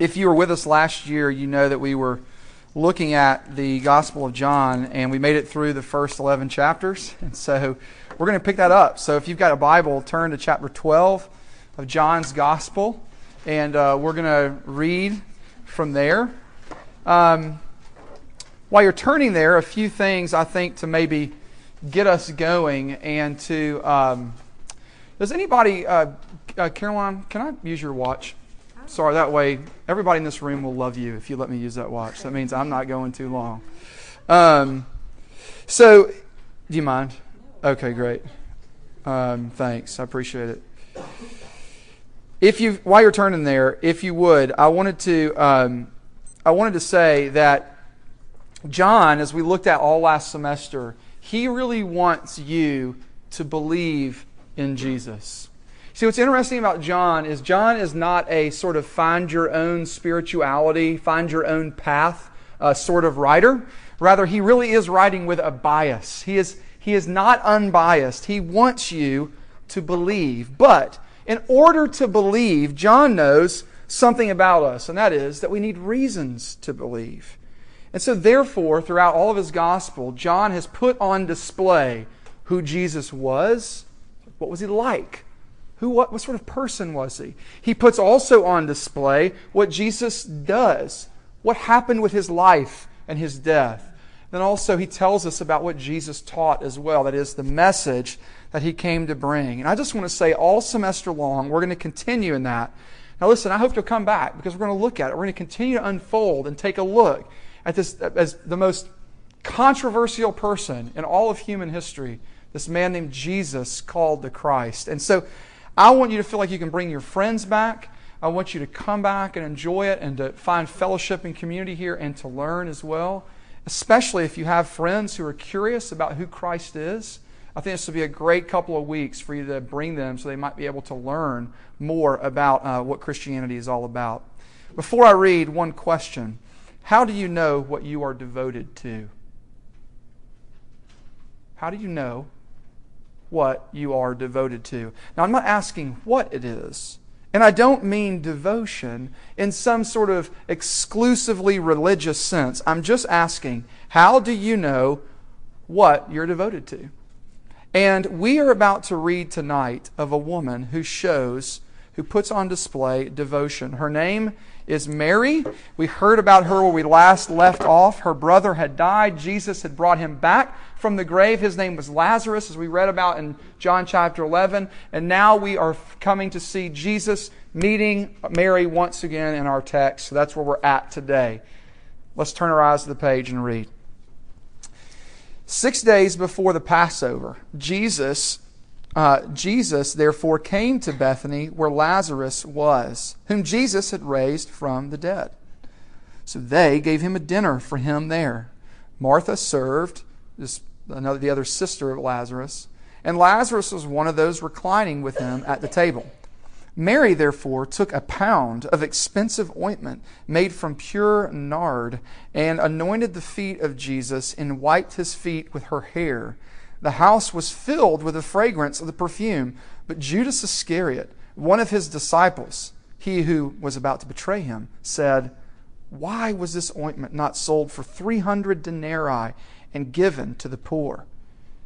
If you were with us last year, you know that we were looking at the Gospel of John and we made it through the first 11 chapters. And so we're going to pick that up. So if you've got a Bible, turn to chapter 12 of John's Gospel and uh, we're going to read from there. Um, while you're turning there, a few things I think to maybe get us going and to. Um, does anybody, uh, uh, Caroline, can I use your watch? Sorry, that way everybody in this room will love you if you let me use that watch. That means I'm not going too long. Um, so, do you mind? Okay, great. Um, thanks. I appreciate it. If you, while you're turning there, if you would, I wanted to, um, I wanted to say that John, as we looked at all last semester, he really wants you to believe in Jesus. See, what's interesting about John is John is not a sort of find your own spirituality, find your own path uh, sort of writer. Rather, he really is writing with a bias. He is, he is not unbiased. He wants you to believe. But in order to believe, John knows something about us, and that is that we need reasons to believe. And so, therefore, throughout all of his gospel, John has put on display who Jesus was, what was he like, who, what, what sort of person was he? He puts also on display what Jesus does, what happened with his life and his death. Then also, he tells us about what Jesus taught as well. That is, the message that he came to bring. And I just want to say, all semester long, we're going to continue in that. Now, listen, I hope you'll come back because we're going to look at it. We're going to continue to unfold and take a look at this as the most controversial person in all of human history, this man named Jesus called the Christ. And so, I want you to feel like you can bring your friends back. I want you to come back and enjoy it and to find fellowship and community here and to learn as well, especially if you have friends who are curious about who Christ is. I think this will be a great couple of weeks for you to bring them so they might be able to learn more about uh, what Christianity is all about. Before I read, one question How do you know what you are devoted to? How do you know what you are devoted to. Now, I'm not asking what it is. And I don't mean devotion in some sort of exclusively religious sense. I'm just asking, how do you know what you're devoted to? And we are about to read tonight of a woman who shows, who puts on display devotion. Her name is Mary. We heard about her where we last left off. Her brother had died. Jesus had brought him back from the grave. His name was Lazarus, as we read about in John chapter 11. And now we are coming to see Jesus meeting Mary once again in our text. So that's where we're at today. Let's turn our eyes to the page and read. Six days before the Passover, Jesus uh, Jesus therefore came to Bethany where Lazarus was, whom Jesus had raised from the dead. So they gave him a dinner for him there. Martha served, this, another, the other sister of Lazarus, and Lazarus was one of those reclining with him at the table. Mary, therefore, took a pound of expensive ointment made from pure nard and anointed the feet of Jesus and wiped his feet with her hair the house was filled with the fragrance of the perfume. But Judas Iscariot, one of his disciples, he who was about to betray him, said, Why was this ointment not sold for 300 denarii and given to the poor?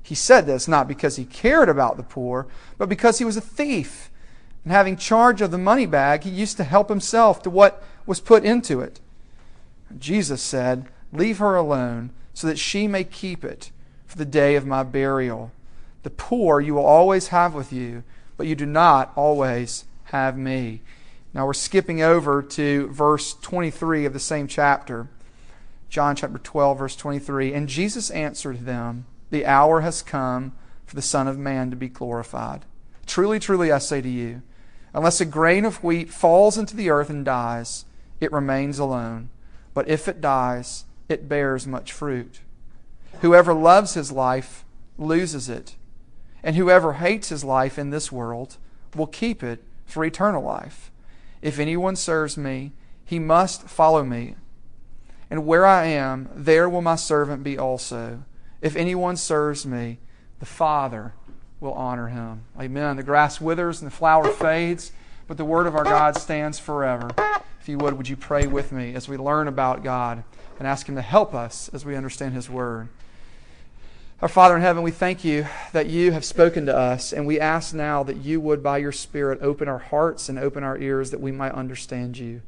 He said this not because he cared about the poor, but because he was a thief. And having charge of the money bag, he used to help himself to what was put into it. Jesus said, Leave her alone, so that she may keep it the day of my burial. The poor you will always have with you, but you do not always have me. Now we're skipping over to verse 23 of the same chapter. John chapter 12, verse 23. And Jesus answered them, The hour has come for the Son of Man to be glorified. Truly, truly, I say to you, unless a grain of wheat falls into the earth and dies, it remains alone. But if it dies, it bears much fruit. Whoever loves his life loses it, and whoever hates his life in this world will keep it for eternal life. If anyone serves me, he must follow me. And where I am, there will my servant be also. If anyone serves me, the Father will honor him. Amen. The grass withers and the flower fades, but the word of our God stands forever. if you would, would you pray with me as we learn about God and ask Him to help us as we understand His Word? Our Father in heaven, we thank you that you have spoken to us, and we ask now that you would, by your Spirit, open our hearts and open our ears that we might understand you.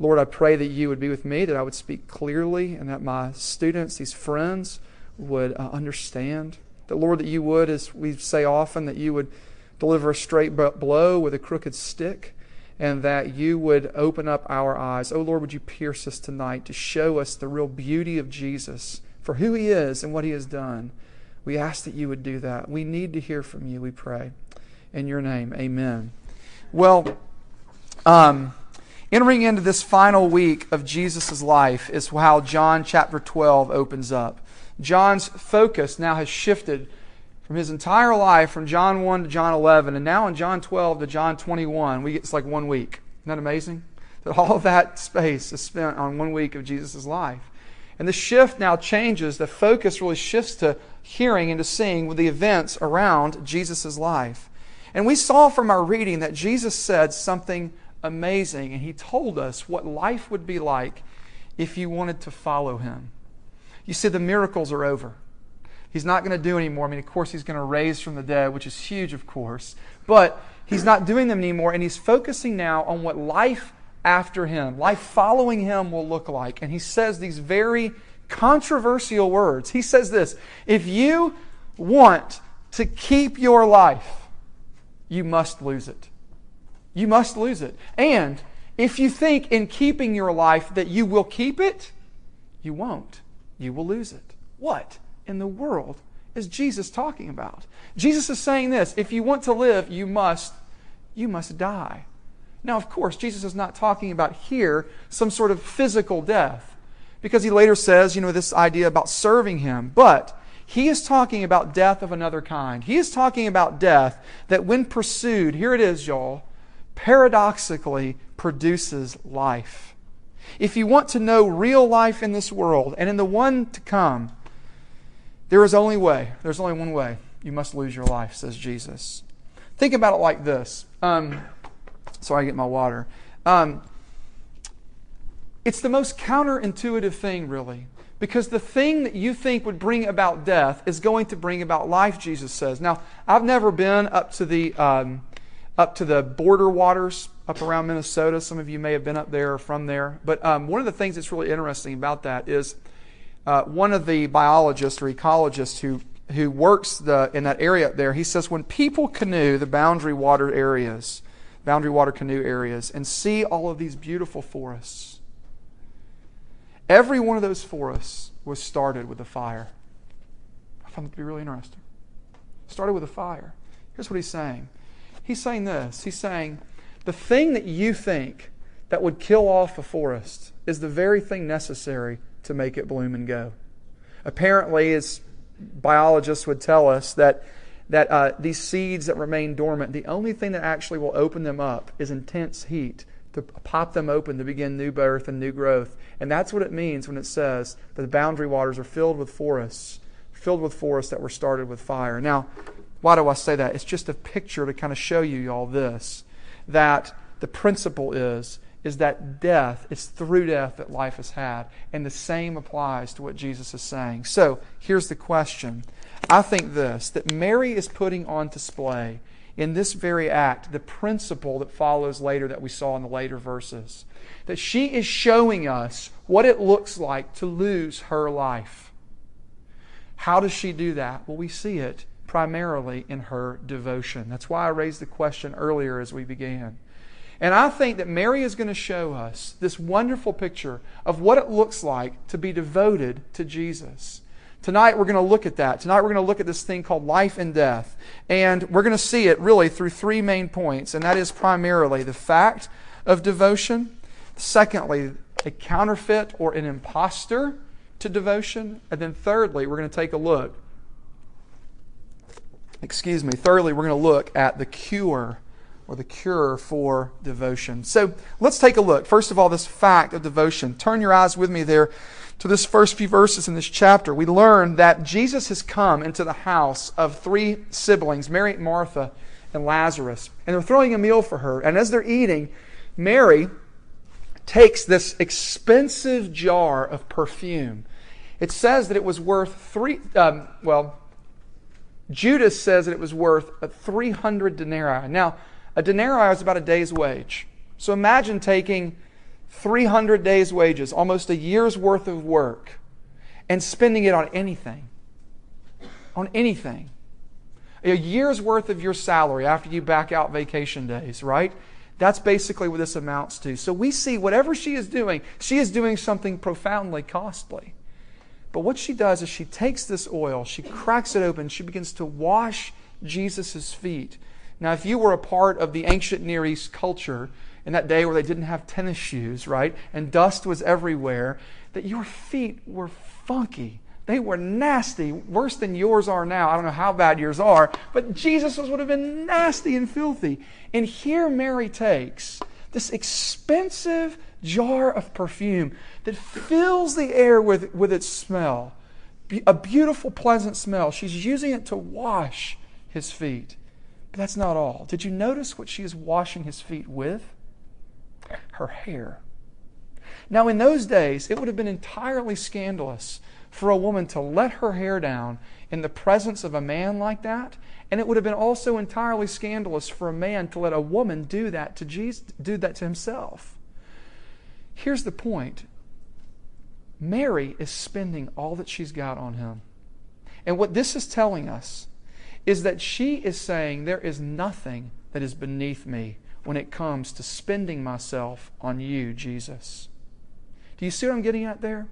Lord, I pray that you would be with me, that I would speak clearly, and that my students, these friends, would uh, understand. That, Lord, that you would, as we say often, that you would deliver a straight blow with a crooked stick and that you would open up our eyes. Oh Lord, would you pierce us tonight to show us the real beauty of Jesus for who he is and what he has done. We ask that you would do that. We need to hear from you, we pray. In your name, amen. Well, um, entering into this final week of Jesus' life is how John chapter 12 opens up. John's focus now has shifted from his entire life, from John 1 to John 11, and now in John 12 to John 21, we get, it's like one week. Isn't that amazing? That all that space is spent on one week of Jesus' life. And the shift now changes. The focus really shifts to hearing and to seeing with the events around Jesus' life. And we saw from our reading that Jesus said something amazing, and he told us what life would be like if you wanted to follow him. You see, the miracles are over. He's not going to do anymore. I mean, of course, he's going to raise from the dead, which is huge, of course. But he's not doing them anymore, and he's focusing now on what life after him, life following him will look like. And he says these very controversial words. He says this If you want to keep your life, you must lose it. You must lose it. And if you think in keeping your life that you will keep it, you won't. You will lose it. What? in the world is Jesus talking about? Jesus is saying this if you want to live, you must, you must die. Now, of course, Jesus is not talking about here some sort of physical death, because he later says, you know, this idea about serving him. But he is talking about death of another kind. He is talking about death that, when pursued, here it is, y'all, paradoxically produces life. If you want to know real life in this world and in the one to come, there is only way. There's only one way. You must lose your life, says Jesus. Think about it like this. Um, sorry, I get my water. Um, it's the most counterintuitive thing, really, because the thing that you think would bring about death is going to bring about life. Jesus says. Now, I've never been up to the um, up to the border waters up around Minnesota. Some of you may have been up there or from there. But um, one of the things that's really interesting about that is uh, one of the biologists or ecologists who who works the, in that area up there, he says when people canoe the boundary water areas, boundary water canoe areas, and see all of these beautiful forests, every one of those forests was started with a fire. I found that to be really interesting. Started with a fire. Here's what he's saying. He's saying this. He's saying the thing that you think that would kill off a forest is the very thing necessary to make it bloom and go. Apparently, as biologists would tell us, that, that uh, these seeds that remain dormant, the only thing that actually will open them up is intense heat to pop them open to begin new birth and new growth. And that's what it means when it says that the boundary waters are filled with forests, filled with forests that were started with fire. Now, why do I say that? It's just a picture to kind of show you all this that the principle is is that death, it's through death that life has had. And the same applies to what Jesus is saying. So here's the question. I think this that Mary is putting on display in this very act the principle that follows later that we saw in the later verses. That she is showing us what it looks like to lose her life. How does she do that? Well, we see it primarily in her devotion. That's why I raised the question earlier as we began. And I think that Mary is going to show us this wonderful picture of what it looks like to be devoted to Jesus. Tonight we're going to look at that. Tonight we're going to look at this thing called life and death. And we're going to see it really through three main points. And that is primarily the fact of devotion. Secondly, a counterfeit or an impostor to devotion. And then thirdly, we're going to take a look. Excuse me. Thirdly, we're going to look at the cure or the cure for devotion. So let's take a look. First of all, this fact of devotion. Turn your eyes with me there to this first few verses in this chapter. We learn that Jesus has come into the house of three siblings, Mary, Martha, and Lazarus, and they're throwing a meal for her. And as they're eating, Mary takes this expensive jar of perfume. It says that it was worth three, um, well, Judas says that it was worth 300 denarii. Now, a denarii is about a day's wage. So imagine taking 300 days' wages, almost a year's worth of work, and spending it on anything. On anything. A year's worth of your salary after you back out vacation days, right? That's basically what this amounts to. So we see whatever she is doing, she is doing something profoundly costly. But what she does is she takes this oil, she cracks it open, she begins to wash Jesus' feet. Now, if you were a part of the ancient Near East culture in that day where they didn't have tennis shoes, right, and dust was everywhere, that your feet were funky. They were nasty, worse than yours are now. I don't know how bad yours are, but Jesus would have been nasty and filthy. And here Mary takes this expensive jar of perfume that fills the air with, with its smell. A beautiful, pleasant smell. She's using it to wash his feet. But that's not all. Did you notice what she is washing his feet with? Her hair. Now, in those days, it would have been entirely scandalous for a woman to let her hair down in the presence of a man like that. And it would have been also entirely scandalous for a man to let a woman do that to Jesus, do that to himself. Here's the point. Mary is spending all that she's got on him. And what this is telling us is that she is saying, There is nothing that is beneath me when it comes to spending myself on you, Jesus. Do you see what I'm getting at there?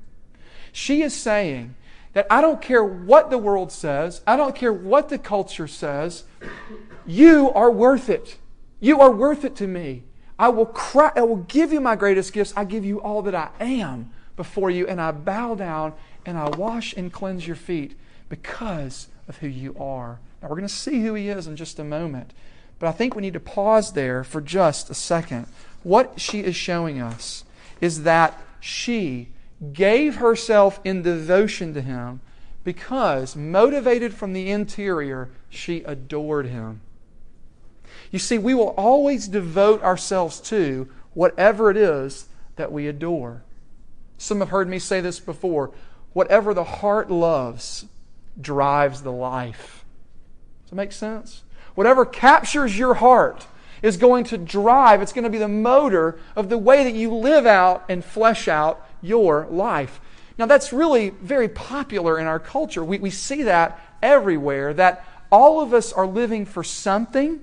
She is saying that I don't care what the world says, I don't care what the culture says, you are worth it. You are worth it to me. I will cry, I will give you my greatest gifts. I give you all that I am before you, and I bow down and I wash and cleanse your feet because of who you are. Now, we're going to see who he is in just a moment, but I think we need to pause there for just a second. What she is showing us is that she gave herself in devotion to him because, motivated from the interior, she adored him. You see, we will always devote ourselves to whatever it is that we adore. Some have heard me say this before whatever the heart loves drives the life. Does that make sense? Whatever captures your heart is going to drive, it's going to be the motor of the way that you live out and flesh out your life. Now, that's really very popular in our culture. We, we see that everywhere, that all of us are living for something.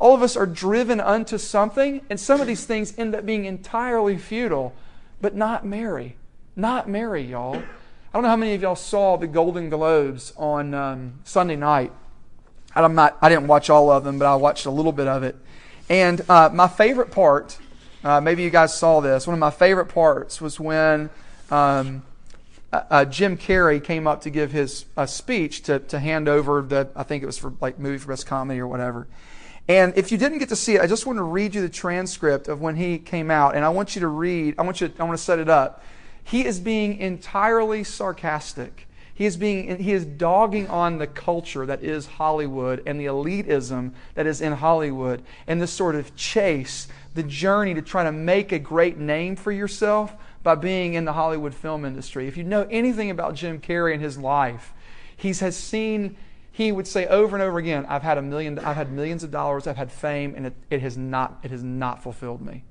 All of us are driven unto something, and some of these things end up being entirely futile, but not Mary. Not Mary, y'all. I don't know how many of y'all saw the Golden Globes on um, Sunday night. I'm not, I didn't watch all of them, but I watched a little bit of it. And uh, my favorite part uh, maybe you guys saw this. One of my favorite parts was when um, uh, Jim Carrey came up to give his speech to, to hand over the, I think it was for like movie for best comedy or whatever. And if you didn't get to see it, I just want to read you the transcript of when he came out, and I want you to read. I want you. I want to set it up. He is being entirely sarcastic. He is being. He is dogging on the culture that is Hollywood and the elitism that is in Hollywood, and this sort of chase the journey to try to make a great name for yourself by being in the Hollywood film industry. If you know anything about Jim Carrey and his life, he has seen he would say over and over again, I've had a million I've had millions of dollars, I've had fame, and it, it has not it has not fulfilled me.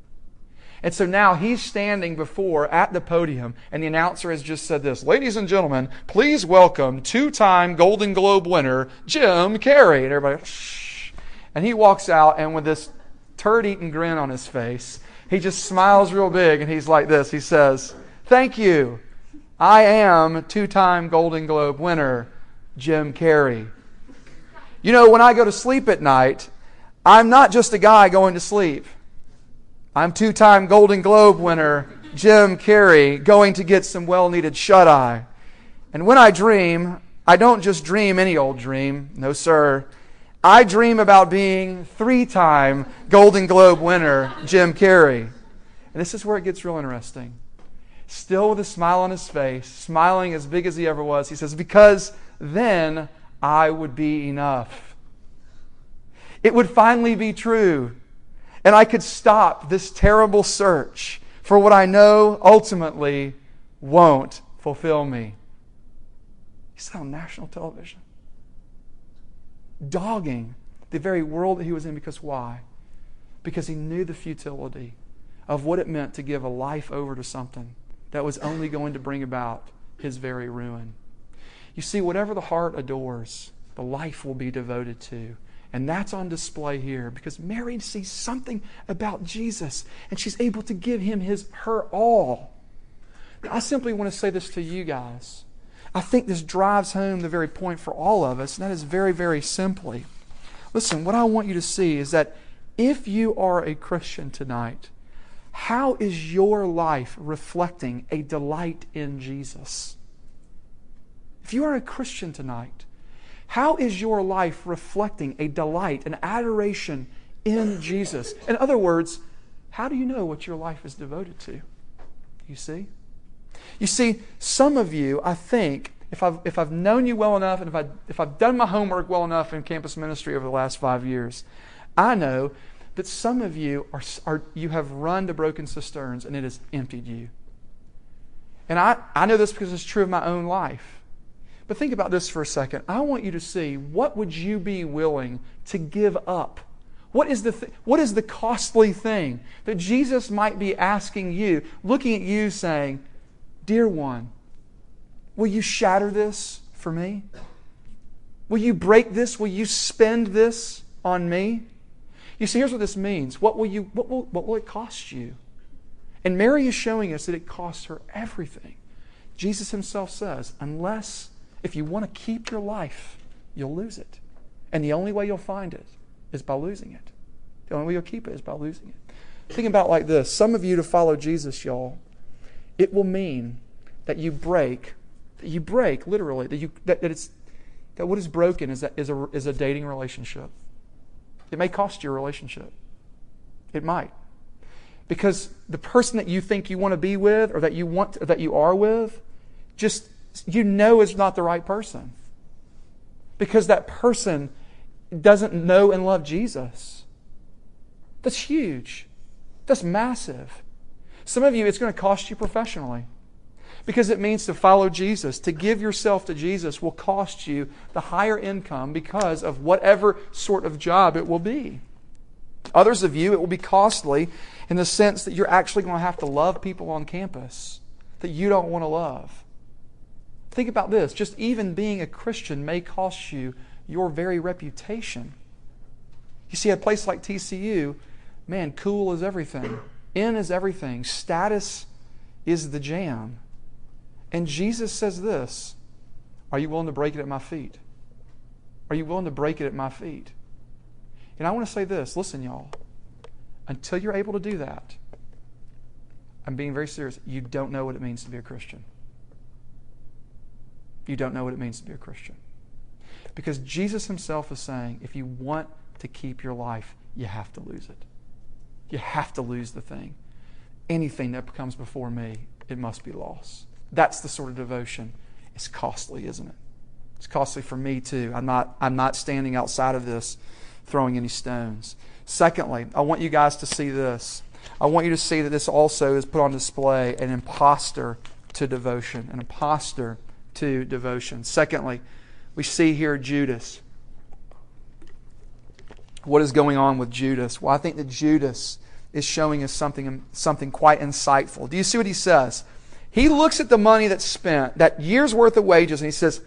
And so now he's standing before at the podium, and the announcer has just said this Ladies and gentlemen, please welcome two time Golden Globe winner, Jim Carrey. And everybody, shh. And he walks out, and with this turd eating grin on his face. He just smiles real big and he's like this. He says, Thank you. I am two time Golden Globe winner, Jim Carrey. You know, when I go to sleep at night, I'm not just a guy going to sleep. I'm two time Golden Globe winner, Jim Carrey, going to get some well needed shut eye. And when I dream, I don't just dream any old dream. No, sir. I dream about being three time Golden Globe winner Jim Carrey. And this is where it gets real interesting. Still with a smile on his face, smiling as big as he ever was, he says, Because then I would be enough. It would finally be true. And I could stop this terrible search for what I know ultimately won't fulfill me. He said on national television, dogging the very world that he was in because why? Because he knew the futility of what it meant to give a life over to something that was only going to bring about his very ruin. You see, whatever the heart adores, the life will be devoted to. And that's on display here because Mary sees something about Jesus and she's able to give him his her all. I simply want to say this to you guys. I think this drives home the very point for all of us, and that is very, very simply. Listen, what I want you to see is that if you are a Christian tonight, how is your life reflecting a delight in Jesus? If you are a Christian tonight, how is your life reflecting a delight, an adoration in Jesus? In other words, how do you know what your life is devoted to? You see? You see, some of you, I think, if I've, if I've known you well enough and if, I, if I've done my homework well enough in campus ministry over the last five years, I know that some of you are, are you have run to broken cisterns and it has emptied you. And I, I know this because it's true of my own life. But think about this for a second. I want you to see what would you be willing to give up? What is the, th- what is the costly thing that Jesus might be asking you, looking at you saying, Dear one, will you shatter this for me? Will you break this? Will you spend this on me? You see, here's what this means. What will, you, what will, what will it cost you? And Mary is showing us that it costs her everything. Jesus himself says, unless, if you want to keep your life, you'll lose it. And the only way you'll find it is by losing it. The only way you'll keep it is by losing it. Think about like this. Some of you to follow Jesus, y'all, it will mean that you break, that you break literally, that you that, that it's that what is broken is, that, is, a, is a dating relationship. It may cost you a relationship. It might. Because the person that you think you want to be with or that you want or that you are with, just you know is not the right person. Because that person doesn't know and love Jesus. That's huge. That's massive. Some of you, it's going to cost you professionally because it means to follow Jesus. To give yourself to Jesus will cost you the higher income because of whatever sort of job it will be. Others of you, it will be costly in the sense that you're actually going to have to love people on campus that you don't want to love. Think about this just even being a Christian may cost you your very reputation. You see, a place like TCU, man, cool is everything. In is everything. Status is the jam. And Jesus says this Are you willing to break it at my feet? Are you willing to break it at my feet? And I want to say this listen, y'all. Until you're able to do that, I'm being very serious. You don't know what it means to be a Christian. You don't know what it means to be a Christian. Because Jesus himself is saying if you want to keep your life, you have to lose it. You have to lose the thing. Anything that comes before me, it must be lost. That's the sort of devotion. It's costly, isn't it? It's costly for me too. I'm not, I'm not standing outside of this throwing any stones. Secondly, I want you guys to see this. I want you to see that this also is put on display an impostor to devotion. An impostor to devotion. Secondly, we see here Judas what is going on with Judas? Well, I think that Judas is showing us something, something quite insightful. Do you see what he says? He looks at the money that's spent, that year's worth of wages, and he says,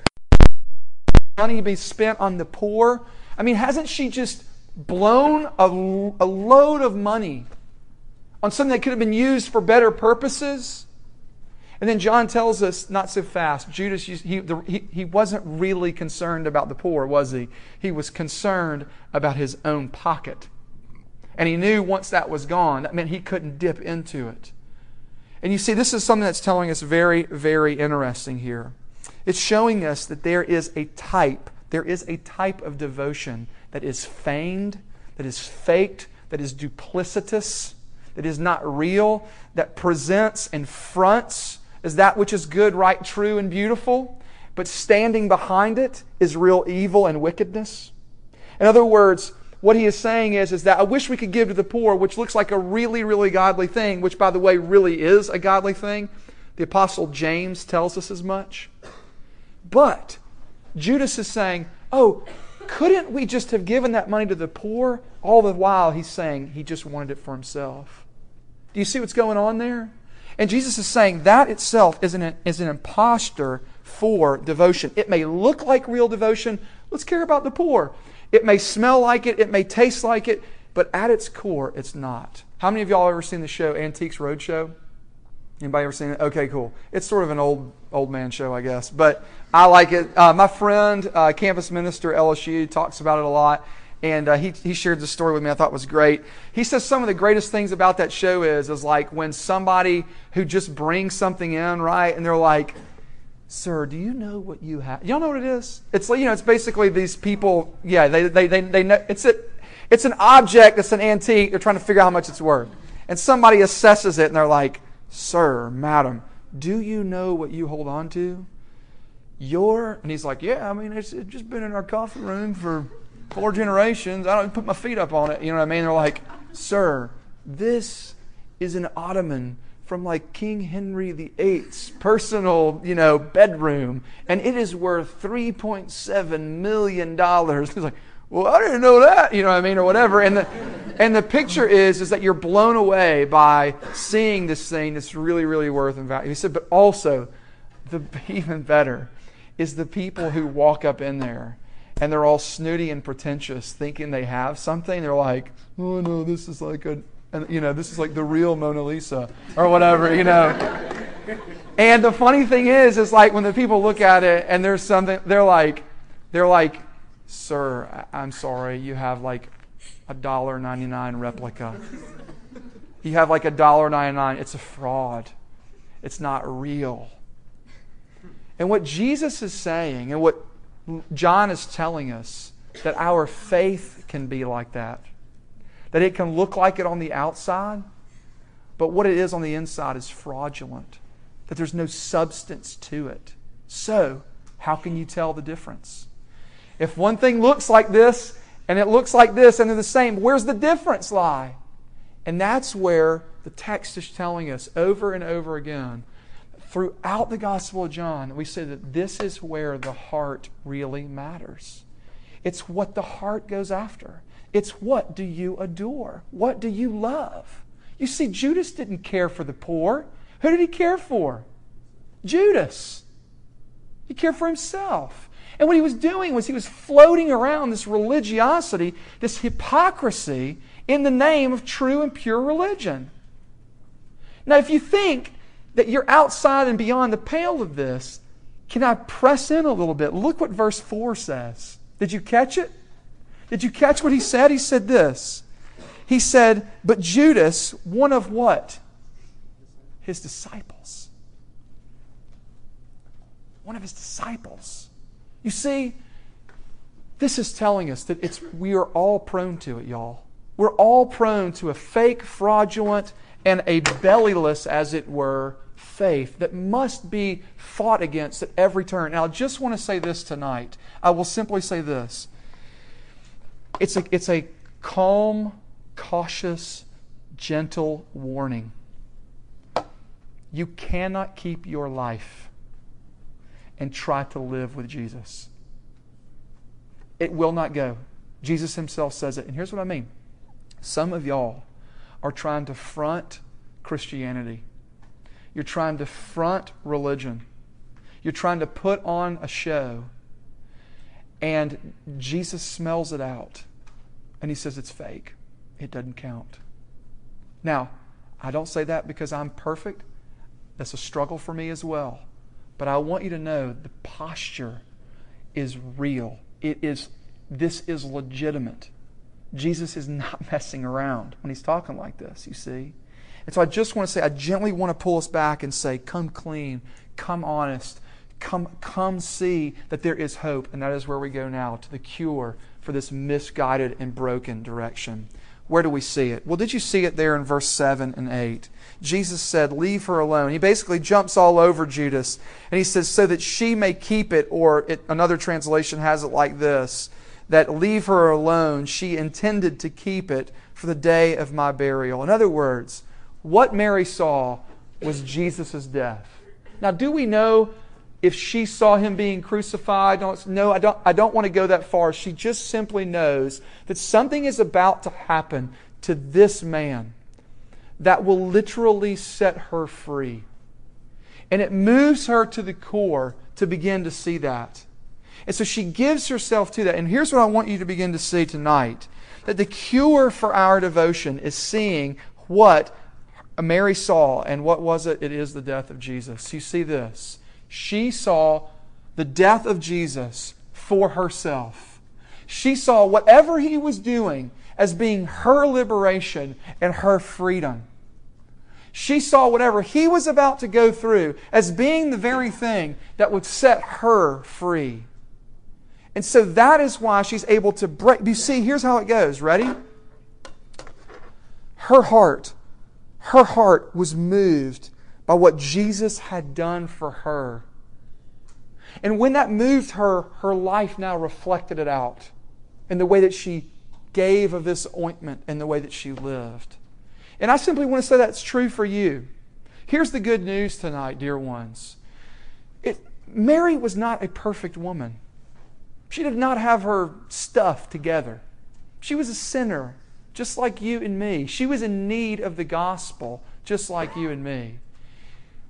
money be spent on the poor. I mean, hasn't she just blown a, a load of money on something that could have been used for better purposes? And then John tells us, not so fast, Judas, he, he, he wasn't really concerned about the poor, was he? He was concerned about his own pocket. And he knew once that was gone, that meant he couldn't dip into it. And you see, this is something that's telling us very, very interesting here. It's showing us that there is a type, there is a type of devotion that is feigned, that is faked, that is duplicitous, that is not real, that presents and fronts is that which is good, right, true, and beautiful, but standing behind it is real evil and wickedness. In other words, what he is saying is, is that I wish we could give to the poor, which looks like a really, really godly thing, which, by the way, really is a godly thing. The Apostle James tells us as much. But Judas is saying, oh, couldn't we just have given that money to the poor? All the while, he's saying he just wanted it for himself. Do you see what's going on there? And Jesus is saying that itself is an, is an impostor for devotion. It may look like real devotion. Let's care about the poor. It may smell like it, it may taste like it, but at its core, it's not. How many of y'all ever seen the show Antiques Roadshow? Anybody ever seen it? Okay, cool. It's sort of an old old man show, I guess, but I like it. Uh, my friend, uh, campus minister LSU, talks about it a lot, and uh, he he shared the story with me. I thought was great. He says some of the greatest things about that show is is like when somebody who just brings something in, right, and they're like, sir, do you know what you have? Y'all know what it is? It's like, you know, it's basically these people, yeah, they, they, they, they know, it's, a, it's an object, it's an antique, they're trying to figure out how much it's worth. And somebody assesses it and they're like, sir, madam, do you know what you hold on to? Your, and he's like, yeah, I mean, it's, it's just been in our coffee room for four generations. I don't put my feet up on it. You know what I mean? They're like, sir, this is an ottoman from like King Henry VIII's personal, you know, bedroom, and it is worth $3.7 million. He's like, well, I didn't know that, you know what I mean, or whatever. And the, and the picture is, is that you're blown away by seeing this thing that's really, really worth and value. He said, but also, the even better is the people who walk up in there and they're all snooty and pretentious, thinking they have something. They're like, oh no, this is like a you know this is like the real Mona Lisa or whatever, you know. and the funny thing is, is like when the people look at it and there's something, they're like, they're like, sir, I'm sorry, you have like a dollar ninety nine replica. You have like a dollar ninety nine. It's a fraud. It's not real. And what Jesus is saying, and what John is telling us, that our faith can be like that that it can look like it on the outside, but what it is on the inside is fraudulent, that there's no substance to it. So, how can you tell the difference? If one thing looks like this and it looks like this and they're the same, where's the difference lie? And that's where the text is telling us over and over again throughout the Gospel of John, we say that this is where the heart really matters. It's what the heart goes after. It's what do you adore? What do you love? You see, Judas didn't care for the poor. Who did he care for? Judas. He cared for himself. And what he was doing was he was floating around this religiosity, this hypocrisy, in the name of true and pure religion. Now, if you think that you're outside and beyond the pale of this, can I press in a little bit? Look what verse 4 says. Did you catch it? Did you catch what he said? He said this. He said, But Judas, one of what? His disciples. One of his disciples. You see, this is telling us that it's, we are all prone to it, y'all. We're all prone to a fake, fraudulent, and a bellyless, as it were, faith that must be fought against at every turn. Now, I just want to say this tonight. I will simply say this it's a, it's a calm, cautious, gentle warning. You cannot keep your life and try to live with Jesus. It will not go. Jesus himself says it. And here's what I mean some of y'all are trying to front Christianity, you're trying to front religion, you're trying to put on a show, and Jesus smells it out. And he says it's fake. It doesn't count. Now, I don't say that because I'm perfect. That's a struggle for me as well. But I want you to know the posture is real. It is this is legitimate. Jesus is not messing around when he's talking like this, you see. And so I just want to say, I gently want to pull us back and say, come clean, come honest, come, come see that there is hope. And that is where we go now to the cure for this misguided and broken direction. Where do we see it? Well, did you see it there in verse 7 and 8? Jesus said, Leave her alone. He basically jumps all over Judas and he says, So that she may keep it, or it, another translation has it like this that leave her alone, she intended to keep it for the day of my burial. In other words, what Mary saw was Jesus' death. Now, do we know if she saw him being crucified? No, I don't, I don't want to go that far. She just simply knows that something is about to happen to this man that will literally set her free. And it moves her to the core to begin to see that. And so she gives herself to that. And here's what I want you to begin to see tonight that the cure for our devotion is seeing what Mary saw. And what was it? It is the death of Jesus. You see this. She saw the death of Jesus for herself. She saw whatever he was doing as being her liberation and her freedom. She saw whatever he was about to go through as being the very thing that would set her free. And so that is why she's able to break. You see, here's how it goes. Ready? Her heart, her heart was moved by what Jesus had done for her. And when that moved her, her life now reflected it out in the way that she gave of this ointment and the way that she lived. And I simply want to say that's true for you. Here's the good news tonight, dear ones. It, Mary was not a perfect woman. She did not have her stuff together. She was a sinner, just like you and me. She was in need of the gospel, just like you and me.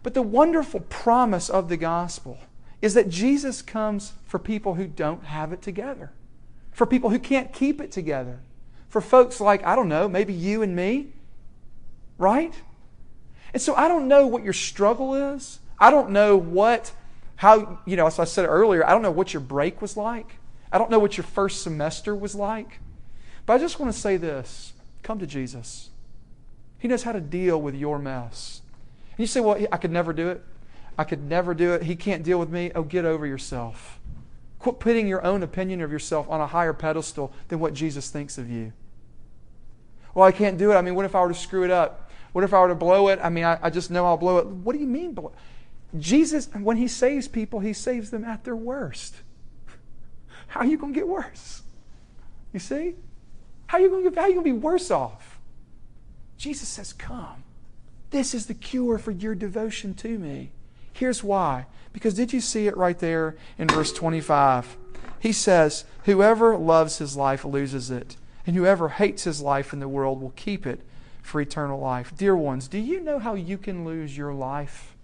But the wonderful promise of the gospel is that Jesus comes for people who don't have it together, for people who can't keep it together, for folks like, I don't know, maybe you and me right? And so I don't know what your struggle is. I don't know what, how, you know, as I said earlier, I don't know what your break was like. I don't know what your first semester was like. But I just want to say this come to Jesus. He knows how to deal with your mess. And you say, well, I could never do it. I could never do it. He can't deal with me. Oh, get over yourself. Quit putting your own opinion of yourself on a higher pedestal than what Jesus thinks of you. Well, I can't do it. I mean, what if I were to screw it up? What if I were to blow it? I mean, I, I just know I'll blow it. What do you mean blow Jesus, when he saves people, he saves them at their worst. How are you going to get worse? You see? How are you going to, are you going to be worse off? Jesus says, Come. This is the cure for your devotion to me. Here's why. Because did you see it right there in verse 25? He says, Whoever loves his life loses it, and whoever hates his life in the world will keep it for eternal life. Dear ones, do you know how you can lose your life?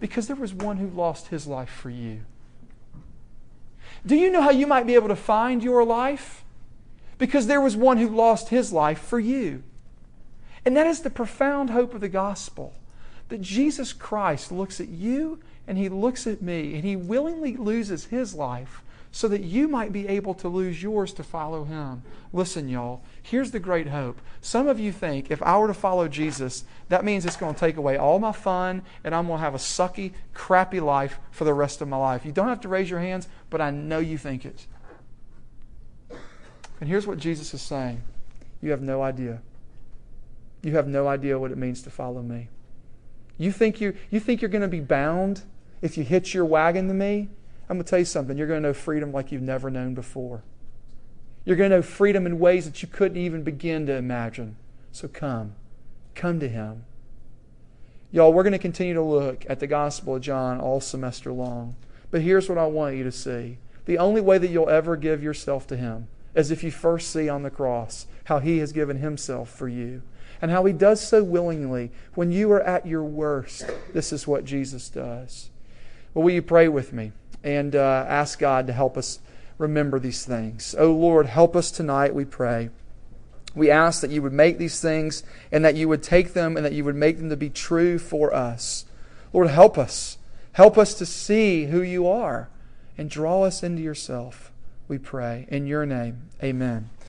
Because there was one who lost his life for you. Do you know how you might be able to find your life? Because there was one who lost his life for you. And that is the profound hope of the gospel that Jesus Christ looks at you and he looks at me and he willingly loses his life so that you might be able to lose yours to follow him. Listen, y'all, here's the great hope. Some of you think if I were to follow Jesus, that means it's going to take away all my fun and I'm going to have a sucky, crappy life for the rest of my life. You don't have to raise your hands, but I know you think it. And here's what Jesus is saying You have no idea. You have no idea what it means to follow me. You think, you, you think you're going to be bound if you hitch your wagon to me? I'm going to tell you something. You're going to know freedom like you've never known before. You're going to know freedom in ways that you couldn't even begin to imagine. So come. Come to Him. Y'all, we're going to continue to look at the Gospel of John all semester long. But here's what I want you to see the only way that you'll ever give yourself to Him is if you first see on the cross how He has given Himself for you and how He does so willingly. When you are at your worst, this is what Jesus does. Well, will you pray with me? And uh, ask God to help us remember these things. Oh Lord, help us tonight, we pray. We ask that you would make these things and that you would take them and that you would make them to be true for us. Lord, help us. Help us to see who you are and draw us into yourself, we pray. In your name, amen.